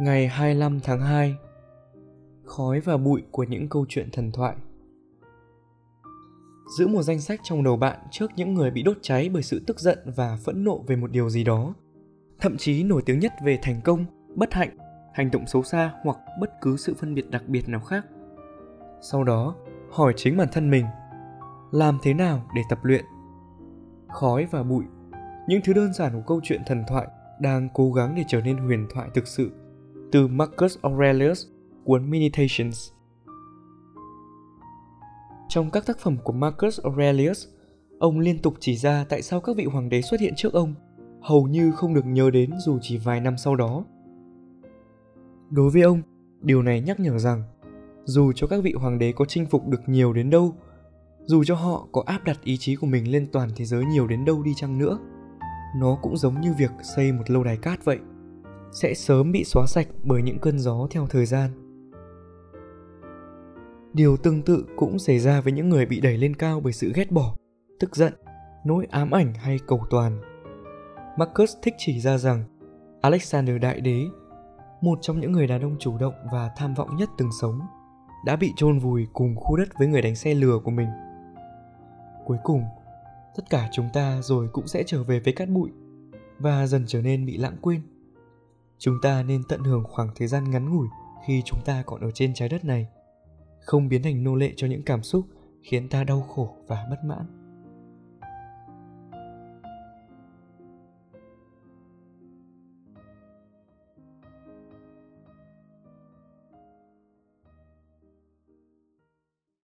Ngày 25 tháng 2 Khói và bụi của những câu chuyện thần thoại Giữ một danh sách trong đầu bạn trước những người bị đốt cháy bởi sự tức giận và phẫn nộ về một điều gì đó. Thậm chí nổi tiếng nhất về thành công, bất hạnh, hành động xấu xa hoặc bất cứ sự phân biệt đặc biệt nào khác. Sau đó, hỏi chính bản thân mình, làm thế nào để tập luyện? Khói và bụi, những thứ đơn giản của câu chuyện thần thoại đang cố gắng để trở nên huyền thoại thực sự từ Marcus Aurelius, cuốn Meditations. Trong các tác phẩm của Marcus Aurelius, ông liên tục chỉ ra tại sao các vị hoàng đế xuất hiện trước ông hầu như không được nhớ đến dù chỉ vài năm sau đó. Đối với ông, điều này nhắc nhở rằng dù cho các vị hoàng đế có chinh phục được nhiều đến đâu, dù cho họ có áp đặt ý chí của mình lên toàn thế giới nhiều đến đâu đi chăng nữa, nó cũng giống như việc xây một lâu đài cát vậy sẽ sớm bị xóa sạch bởi những cơn gió theo thời gian. Điều tương tự cũng xảy ra với những người bị đẩy lên cao bởi sự ghét bỏ, tức giận, nỗi ám ảnh hay cầu toàn. Marcus thích chỉ ra rằng alexander đại đế, một trong những người đàn ông chủ động và tham vọng nhất từng sống, đã bị chôn vùi cùng khu đất với người đánh xe lừa của mình. Cuối cùng, tất cả chúng ta rồi cũng sẽ trở về với cát bụi và dần trở nên bị lãng quên chúng ta nên tận hưởng khoảng thời gian ngắn ngủi khi chúng ta còn ở trên trái đất này, không biến thành nô lệ cho những cảm xúc khiến ta đau khổ và bất mãn.